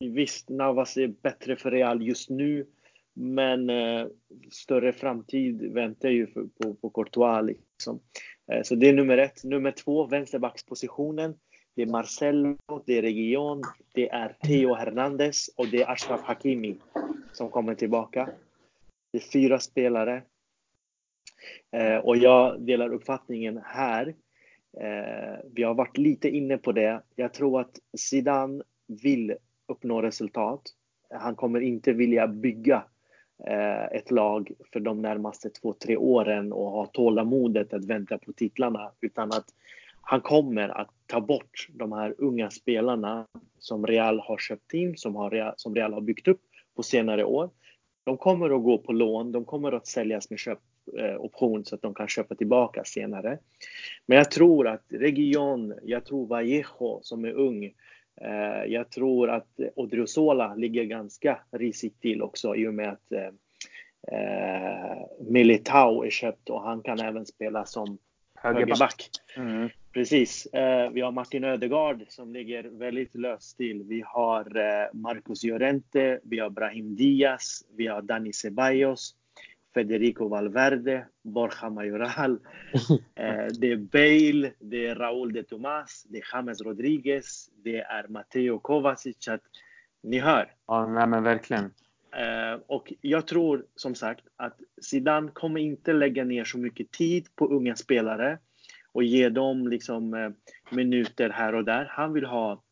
Eh, visst, Navas är bättre för Real just nu. Men eh, större framtid väntar ju för, på, på Courtois. Liksom. Eh, så det är nummer ett. Nummer två, vänsterbackspositionen. Det är Marcelo, det är Region, det är Theo Hernandez och det är Ashraf Hakimi som kommer tillbaka. Det är fyra spelare. Eh, och jag delar uppfattningen här. Eh, vi har varit lite inne på det. Jag tror att Zidane vill uppnå resultat. Han kommer inte vilja bygga eh, ett lag för de närmaste två, tre åren och ha tålamodet att vänta på titlarna utan att han kommer att ta bort de här unga spelarna som Real har köpt in, som, har Real, som Real har byggt upp på senare år. De kommer att gå på lån, de kommer att säljas med köp, eh, så att de kan köpa tillbaka senare. Men jag tror att Region, jag tror Vallejo som är ung, eh, jag tror att Odriozola ligger ganska risigt till också i och med att eh, eh Militao är köpt och han kan även spela som högerback. Mm. Precis. Eh, vi har Martin Ödegard som ligger väldigt löst till. Vi har eh, Marcus Llorente, vi har Brahim Diaz, vi har Dani Ceballos, Federico Valverde, Borja Mayoral. Eh, det är Bale, det är Raúl de Tomas, det är James Rodriguez, det är Matteo Kovacic. Att ni hör. Ja, nej, men verkligen. Och jag tror som sagt att Zidane kommer inte lägga ner så mycket tid på unga spelare och ge dem liksom eh, minuter här och där. Han vill ha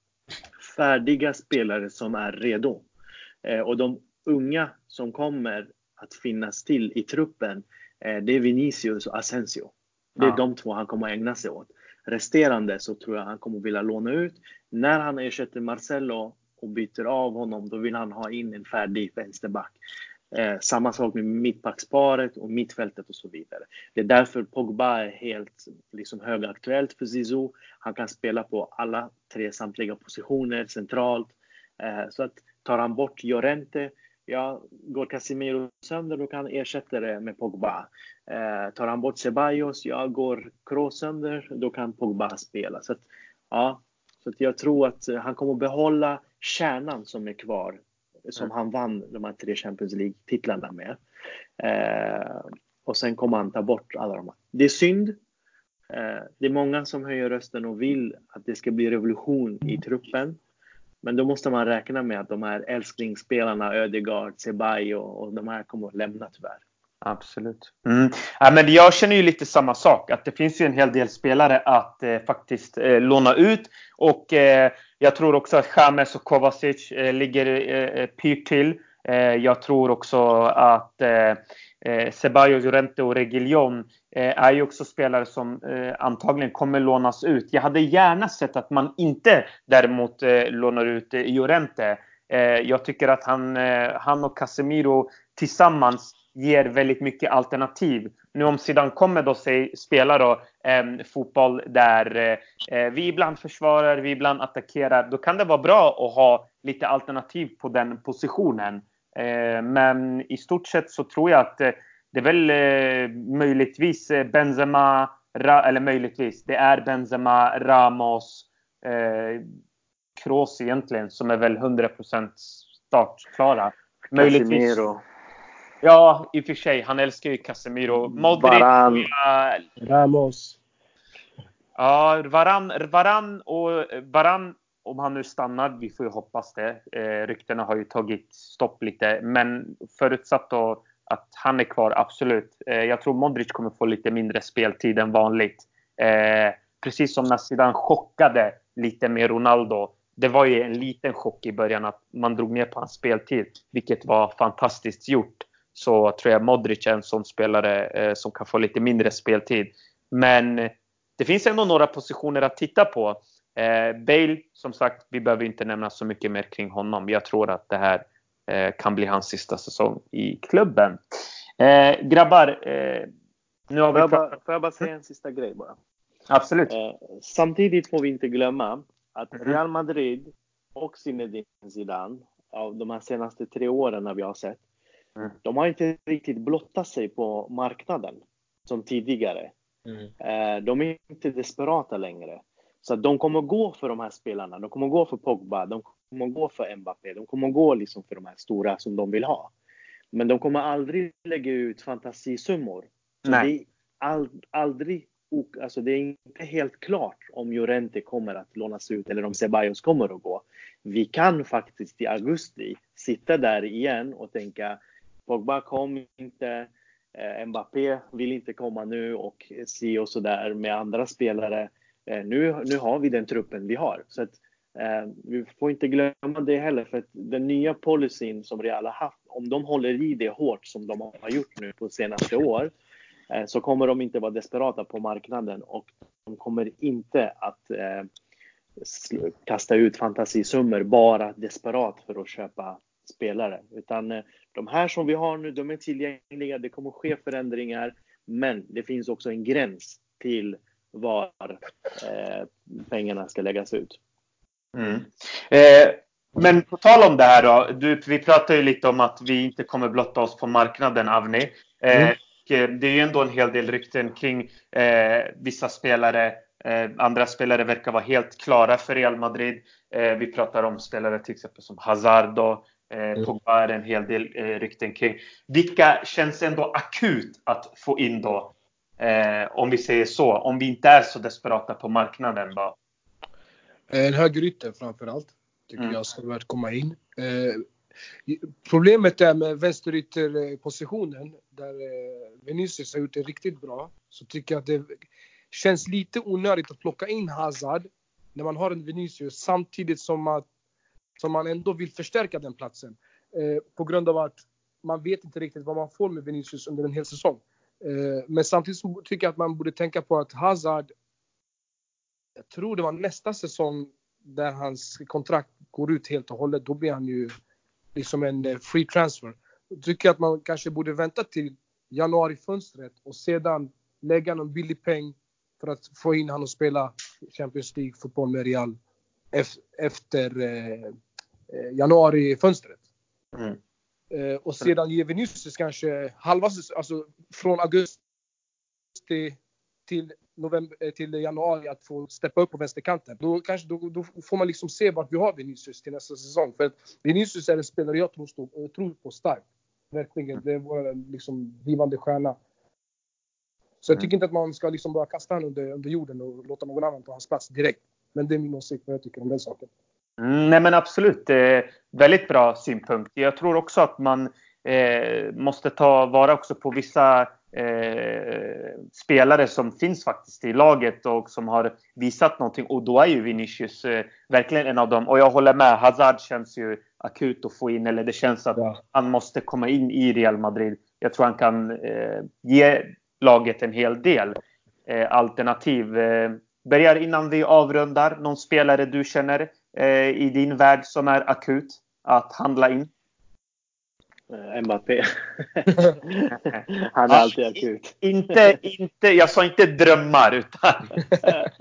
färdiga spelare som är redo. Eh, och de unga som kommer att finnas till i truppen, eh, det är Vinicius och Asensio. Det är ja. de två han kommer att ägna sig åt. Resterande så tror jag han kommer att vilja låna ut. När han ersätter Marcelo och byter av honom, då vill han ha in en färdig vänsterback. Eh, samma sak med mittbacksparet och mittfältet och så vidare. Det är därför Pogba är helt liksom, högaktuellt för Zizou. Han kan spela på alla tre samtliga positioner centralt. Eh, så att tar han bort Llorente, ja, går Casemiro sönder då kan han ersätta det med Pogba. Eh, tar han bort Ceballos, ja, går Kroos sönder då kan Pogba spela. Så att, ja, så att jag tror att han kommer behålla kärnan som är kvar som mm. han vann de här tre Champions League-titlarna med. Eh, och sen kommer han ta bort alla de här. Det är synd. Eh, det är många som höjer rösten och vill att det ska bli revolution i truppen. Men då måste man räkna med att de här älsklingsspelarna, Ödegaard, Ceballos och de här kommer att lämna tyvärr. Absolut. Mm. Ja, men jag känner ju lite samma sak. Att det finns ju en hel del spelare att eh, faktiskt eh, låna ut. Och eh, jag tror också att James och Kovacic eh, ligger eh, eh pyrt till. Eh, jag tror också att eh, eh, Ceballos, Llorente och Reguilón eh, är ju också spelare som eh, antagligen kommer lånas ut. Jag hade gärna sett att man inte däremot eh, lånar ut eh, Llorente. Eh, jag tycker att han, han och Casemiro tillsammans ger väldigt mycket alternativ. Nu om Zidane kommer då sig, spela då, eh, fotboll där eh, vi ibland försvarar, vi ibland attackerar, då kan det vara bra att ha lite alternativ på den positionen. Eh, men i stort sett så tror jag att eh, det är väl eh, möjligtvis eh, Benzema, Ra eller möjligtvis, det är Benzema, Ramos, eh, Kroos egentligen som är väl 100% startklara. Möjligtvis. Ja, i och för sig. Han älskar ju Casemiro. Modric. Varan. Ramos. Ja, Varan, Varan och Varan om han nu stannar, vi får ju hoppas det. Eh, ryktena har ju tagit stopp lite, men förutsatt då att han är kvar, absolut. Eh, jag tror Modric kommer få lite mindre speltid än vanligt. Eh, precis som när Zidane chockade lite med Ronaldo. Det var ju en liten chock i början att man drog ner på hans speltid, vilket var fantastiskt gjort så tror jag Modric är en sån spelare eh, som kan få lite mindre speltid. Men det finns ändå några positioner att titta på. Eh, Bale, som sagt, vi behöver inte nämna så mycket mer kring honom. Jag tror att det här eh, kan bli hans sista säsong i klubben. Eh, grabbar, eh, nu har vi... Får jag, bara, får jag bara säga en sista grej bara? Absolut. Eh, samtidigt får vi inte glömma att mm. Real Madrid och Zinedine Zidane av de här senaste tre åren när vi har sett Mm. De har inte riktigt blottat sig på marknaden som tidigare. Mm. Eh, de är inte desperata längre. Så de kommer gå för de här spelarna. De kommer gå för Pogba, de kommer gå för Mbappé, de kommer gå liksom för de här stora som de vill ha. Men de kommer aldrig lägga ut fantasisummor. Så Nej. det är all, aldrig, alltså det är inte helt klart om Llorente kommer att lånas ut eller om Ceballos kommer att gå. Vi kan faktiskt i augusti sitta där igen och tänka Pogba kom inte, eh, Mbappé vill inte komma nu och si och så där med andra spelare. Eh, nu, nu har vi den truppen vi har. Så att, eh, vi får inte glömma det heller, för att den nya policyn som Real har haft, om de håller i det hårt som de har gjort nu på senaste år, eh, så kommer de inte vara desperata på marknaden och de kommer inte att eh, kasta ut fantasisummor bara desperat för att köpa spelare. Utan eh, de här som vi har nu, de är tillgängliga. Det kommer ske förändringar. Men det finns också en gräns till var eh, pengarna ska läggas ut. Mm. Eh, men på tal om det här då. Du, vi pratar ju lite om att vi inte kommer blotta oss på marknaden, Avni. Eh, mm. Det är ju ändå en hel del rykten kring eh, vissa spelare. Eh, andra spelare verkar vara helt klara för Real Madrid. Eh, vi pratar om spelare till exempel som Hazard och mm. Pogba är en hel del rykten kring. Vilka känns ändå akut att få in då? om vi säger så. Om vi inte är så desperata på marknaden. Då. En högerytter framför allt tycker mm. jag ska värt komma in. Eh, problemet är med vänsterytterpositionen där eh, Vinicius har gjort det riktigt bra. Så tycker jag att det känns lite onödigt att plocka in Hazard när man har en Vinicius samtidigt som, att, som man ändå vill förstärka den platsen. Eh, på grund av att man vet inte riktigt vad man får med Vinicius under en hel säsong. Eh, men samtidigt tycker jag att man borde tänka på att Hazard, jag tror det var nästa säsong där hans kontrakt går ut helt och hållet, då blir han ju liksom en eh, free transfer. Jag tycker att man kanske borde vänta till januarifönstret och sedan lägga någon billig peng för att få in honom och spela Champions League-fotboll med Real efter eh, eh, januari-fönstret. Mm. Eh, och sedan ge Vinicius kanske halva, alltså från augusti till november, eh, till januari att få steppa upp på vänsterkanten. Då, kanske, då, då får man liksom se vart vi har Vinicius till nästa säsong. För Vinicius är en spelare jag tror, stå, eh, tror på starkt. Verkligen. Det är vår liksom, blivande stjärna. Så jag mm. tycker inte att man ska liksom bara kasta honom under, under jorden och låta någon annan ta hans plats direkt. Men det är min åsikt vad jag tycker om den saken. Mm, nej men absolut, är väldigt bra synpunkt. Jag tror också att man eh, måste ta vara också på vissa eh, spelare som finns faktiskt i laget och som har visat någonting. Och då är ju Vinicius eh, verkligen en av dem. Och jag håller med, Hazard känns ju akut att få in. Eller det känns att ja. han måste komma in i Real Madrid. Jag tror han kan eh, ge laget en hel del eh, alternativ. Eh, börjar innan vi avrundar. Någon spelare du känner eh, i din värld som är akut att handla in? Eh, Mbappé. Han är alltid akut. Inte, inte, jag sa inte drömmar utan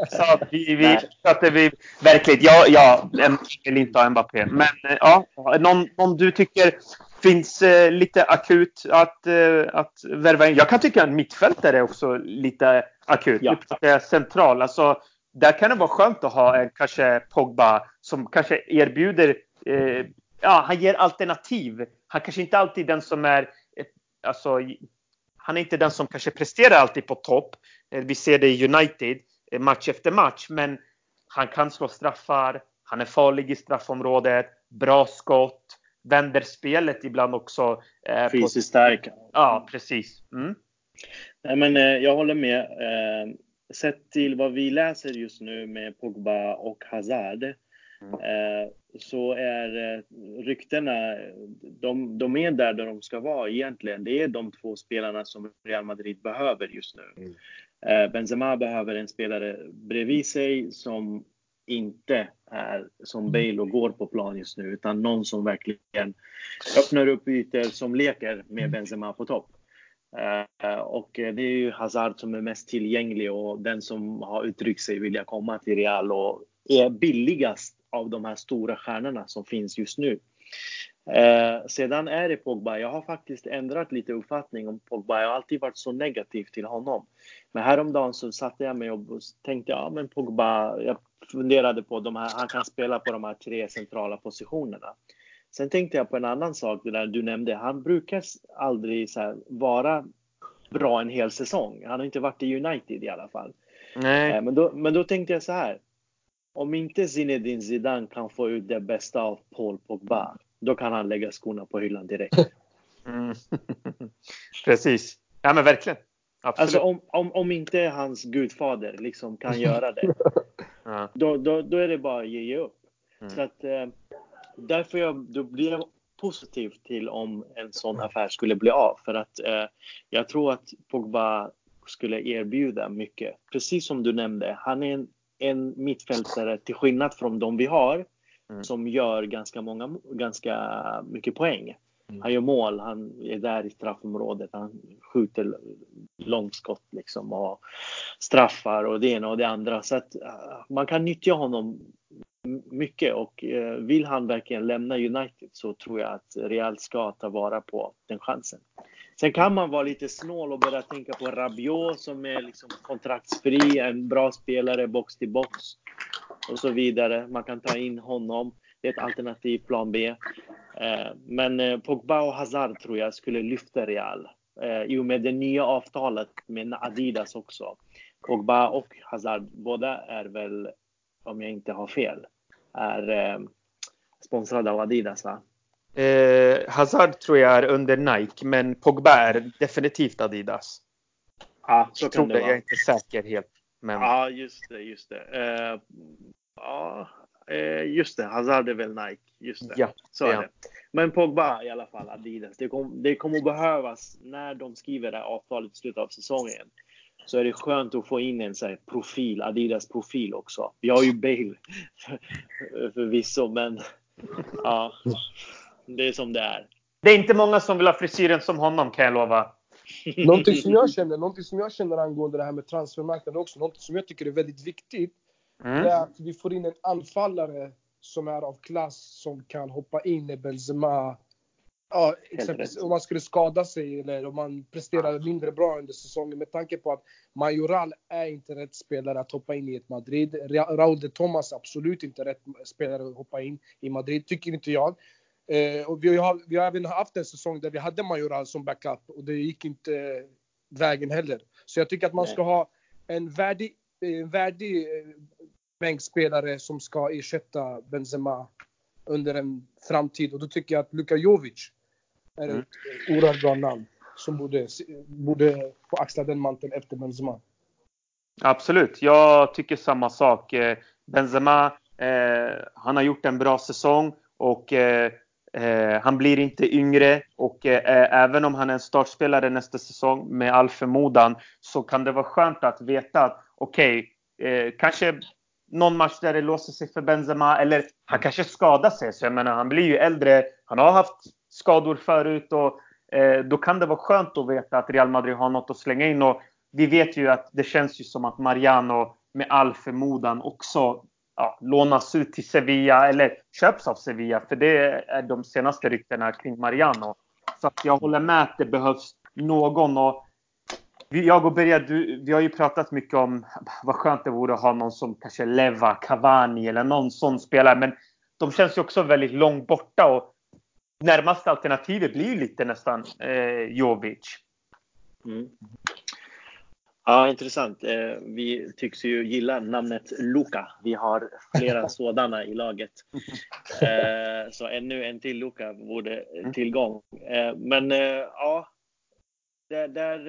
så att vi, vi, så att vi verkligen, ja, ja, vill inte ha Mbappé. Men eh, ja, någon, någon du tycker finns eh, lite akut att, eh, att värva in. Jag kan tycka att mittfältare är också lite akut. Ja. Central. Alltså, där kan det vara skönt att ha en kanske Pogba som kanske erbjuder eh, ja, han ger alternativ. Han kanske inte alltid den som är, alltså, han är inte den som kanske presterar alltid på topp. Eh, vi ser det i United eh, match efter match, men han kan slå straffar. Han är farlig i straffområdet, bra skott, vänder spelet ibland också. Eh, Fysiskt stark. Ja, precis. Mm. Nej, men eh, jag håller med. Eh, sett till vad vi läser just nu med Pogba och Hazard mm. eh, så är eh, ryktena, de, de är där, där de ska vara egentligen. Det är de två spelarna som Real Madrid behöver just nu. Mm. Eh, Benzema behöver en spelare bredvid sig som inte är som mm. Bale och går på plan just nu, utan någon som verkligen öppnar upp ytor som leker med mm. Benzema på topp. Och det är ju Hazard som är mest tillgänglig och den som har uttryckt sig vilja komma till Real och är billigast av de här stora stjärnorna som finns just nu. Eh, sedan är det Pogba. Jag har faktiskt ändrat lite uppfattning om Pogba. Jag har alltid varit så negativ till honom. Men häromdagen så satte jag mig och tänkte, ja men Pogba, jag funderade på de här, han kan spela på de här tre centrala positionerna. Sen tänkte jag på en annan sak, det där du nämnde. Han brukar aldrig så vara bra en hel säsong. Han har inte varit i United i alla fall. Nej. Eh, men, då, men då tänkte jag så här om inte Zinedine Zidane kan få ut det bästa av Paul Pogba, då kan han lägga skorna på hyllan direkt. Mm. Precis. Ja men verkligen. Absolut. Alltså om, om, om inte hans gudfader liksom kan göra det, ja. då, då, då är det bara att ge upp. Mm. Så att, eh, därför jag, då blir jag positiv till om en sån affär skulle bli av. För att eh, jag tror att Pogba skulle erbjuda mycket. Precis som du nämnde, han är en en mittfältare till skillnad från de vi har mm. som gör ganska, många, ganska mycket poäng. Mm. Han gör mål, han är där i straffområdet, han skjuter långskott liksom och straffar och det ena och det andra. Så att uh, man kan nyttja honom mycket och uh, vill han verkligen lämna United så tror jag att Real ska ta vara på den chansen. Sen kan man vara lite snål och börja tänka på Rabiot som är liksom kontraktsfri, en bra spelare box till box och så vidare. Man kan ta in honom. Det är ett alternativ, plan B. Eh, men eh, Pogba och Hazard tror jag skulle lyfta Real. Eh, I och med det nya avtalet med Adidas också. Pogba och Hazard, båda är väl, om jag inte har fel, är sponsrade av Adidas va? Eh, Hazard tror jag är under Nike, men Pogba är definitivt Adidas. Ja, så jag kan tror det vara. Jag är inte säker helt. Men... Ja, just det, just det. Uh, ja, uh, just det. Hazard är väl Nike. Just det. Ja, så är det. Men Pogba i alla fall, Adidas. Det, kom, det kommer behövas när de skriver det här avtalet i slutet av säsongen. Så är det skönt att få in en så profil, Adidas profil också. Vi har ju Bale förvisso, men ja, det är som det är. Det är inte många som vill ha frisyren som honom kan jag lova. någonting, som jag känner, någonting som jag känner angående det här med transfermarknaden också, någonting som jag tycker är väldigt viktigt. Mm. Det är att vi får in en anfallare som är av klass som kan hoppa in när Benzema Ja, exempelvis om man skulle skada sig eller om man presterar mindre bra under säsongen med tanke på att Majoral är inte rätt spelare att hoppa in i ett Madrid. Raúl de Thomas är absolut inte rätt spelare att hoppa in i Madrid, tycker inte jag. Eh, och vi har, vi har även haft en säsong där vi hade Majoral som backup och det gick inte vägen heller. Så jag tycker att man ska ha en värdig, en värdig eh, bänkspelare som ska ersätta Benzema under en framtid. Och då tycker jag att Luka Jovic är ett mm. oerhört bra namn som borde, borde få axla den manteln efter Benzema. Absolut, jag tycker samma sak. Eh, Benzema, eh, han har gjort en bra säsong och eh, Eh, han blir inte yngre och eh, eh, även om han är en startspelare nästa säsong med all förmodan så kan det vara skönt att veta att okej, okay, eh, kanske någon match där det låser sig för Benzema eller han kanske skadar sig. Så jag menar, han blir ju äldre. Han har haft skador förut och eh, då kan det vara skönt att veta att Real Madrid har något att slänga in och vi vet ju att det känns ju som att Mariano med all förmodan också ja, lånas ut till Sevilla eller köps av Sevilla. För det är de senaste ryktena kring Mariano. Så att jag håller med att det behövs någon. Och jag och Berga, vi har ju pratat mycket om vad skönt det vore att ha någon som kanske Leva, Cavani eller någon sån spelare. Men de känns ju också väldigt långt borta. Och närmaste alternativet blir ju lite nästan eh, Jovic. Mm. Ja, intressant. Eh, vi tycks ju gilla namnet Luka. Vi har flera sådana i laget. Eh, så ännu en till Luka vore tillgång. Eh, men ja, där, där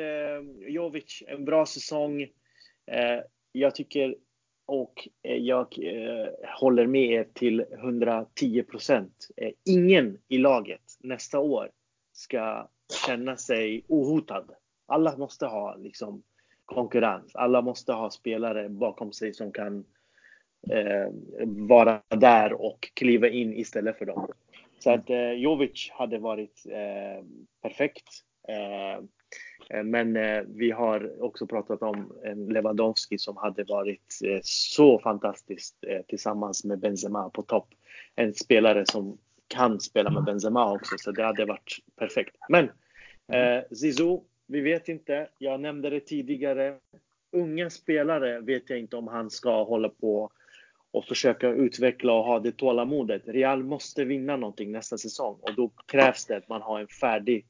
Jovic, en bra säsong. Jag tycker och jag håller med er till 110 procent. Ingen i laget nästa år ska känna sig ohotad. Alla måste ha liksom konkurrens. Alla måste ha spelare bakom sig som kan eh, vara där och kliva in istället för dem. Så att eh, Jovic hade varit eh, perfekt. Eh, men eh, vi har också pratat om en Lewandowski som hade varit eh, så fantastiskt eh, tillsammans med Benzema på topp. En spelare som kan spela med Benzema också, så det hade varit perfekt. Men eh, Zizou vi vet inte. Jag nämnde det tidigare. Unga spelare vet jag inte om han ska hålla på och försöka utveckla och ha det tålamodet. Real måste vinna någonting nästa säsong och då krävs det att man har en färdig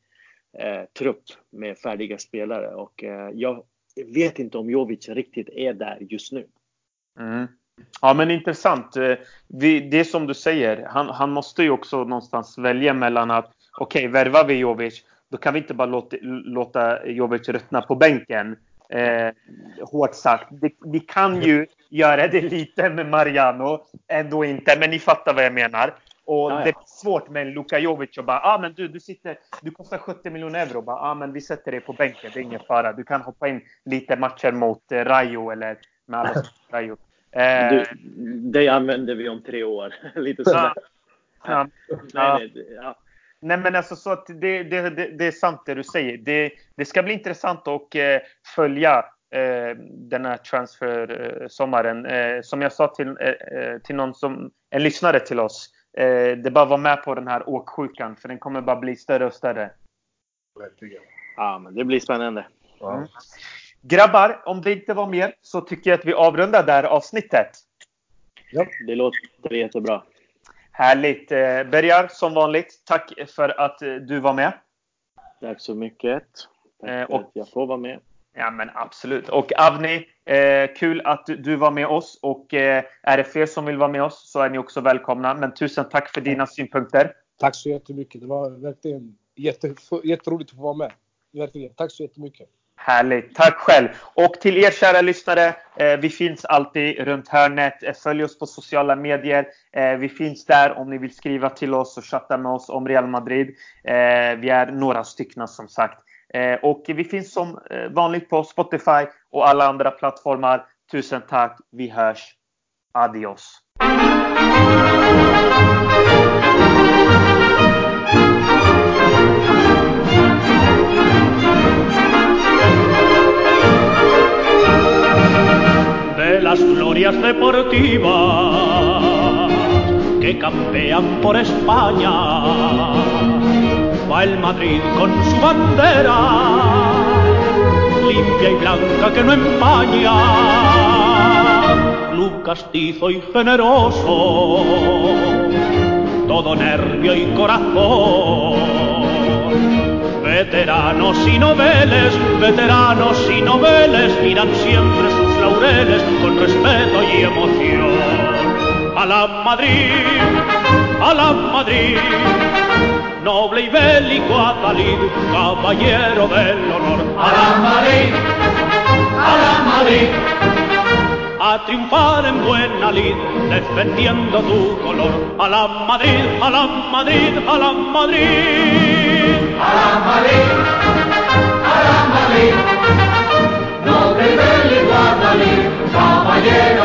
eh, trupp med färdiga spelare och eh, jag vet inte om Jovic riktigt är där just nu. Mm. Ja men intressant. Eh, vi, det är som du säger, han, han måste ju också någonstans välja mellan att okej, okay, värvar vi Jovic då kan vi inte bara låta, låta Jovic ruttna på bänken. Eh, hårt sagt. Vi kan ju göra det lite med Mariano, ändå inte. Men ni fattar vad jag menar. Och det är svårt med en Luka Jovic och bara, ah, men du, du, sitter, du kostar 70 miljoner euro. Bara, ah, men vi sätter dig på bänken, det är ingen fara. Du kan hoppa in lite matcher mot eh, Rayo eller med alla Rayo. Eh, du, det använder vi om tre år. Lite sådär. Ja. Ja. Nej, nej, ja. Nej, men alltså så att det, det, det, det, är sant det du säger. Det, det ska bli intressant att eh, följa eh, den här transfer-sommaren. Eh, som jag sa till, eh, eh, till någon som, en lyssnare till oss. Eh, det bara var med på den här åksjukan för den kommer bara bli större och större. Ja, men det blir spännande. Mm. Grabbar, om det inte var mer så tycker jag att vi avrundar det här avsnittet. Ja, det låter jättebra. Härligt. Eh, Bergar, som vanligt, tack för att eh, du var med. Tack så mycket. Tack eh, och, att jag får vara med. Ja, men absolut. Och Avni, eh, kul att du var med oss. Och eh, är det fler som vill vara med oss så är ni också välkomna. Men tusen tack för dina synpunkter. Tack så jättemycket. Det var verkligen jätte, jätteroligt att få vara med. Verkligen. Tack så jättemycket. Härligt. Tack själv. Och till er kära lyssnare. Eh, vi finns alltid runt hörnet. Eh, följ oss på sociala medier. Eh, vi finns där om ni vill skriva till oss och chatta med oss om Real Madrid. Vi är några stycken som sagt. Och vi finns som vanligt på Spotify och alla andra plattformar. Tusen tack. Vi hörs. Adios. Las glorias deportivas que campean por España. Va el Madrid con su bandera, limpia y blanca que no empaña. Club castizo y generoso, todo nervio y corazón Veteranos y noveles, veteranos y noveles miran siempre sus laureles con respeto y emoción. A la Madrid, a la Madrid, noble y bélico Adalid, caballero del honor. A la Madrid, a la Madrid. A triunfar en buena lid, defendiendo tu color. A la Madrid, a la Madrid, a la Madrid. A la Madrid, a la Madrid. Саваева.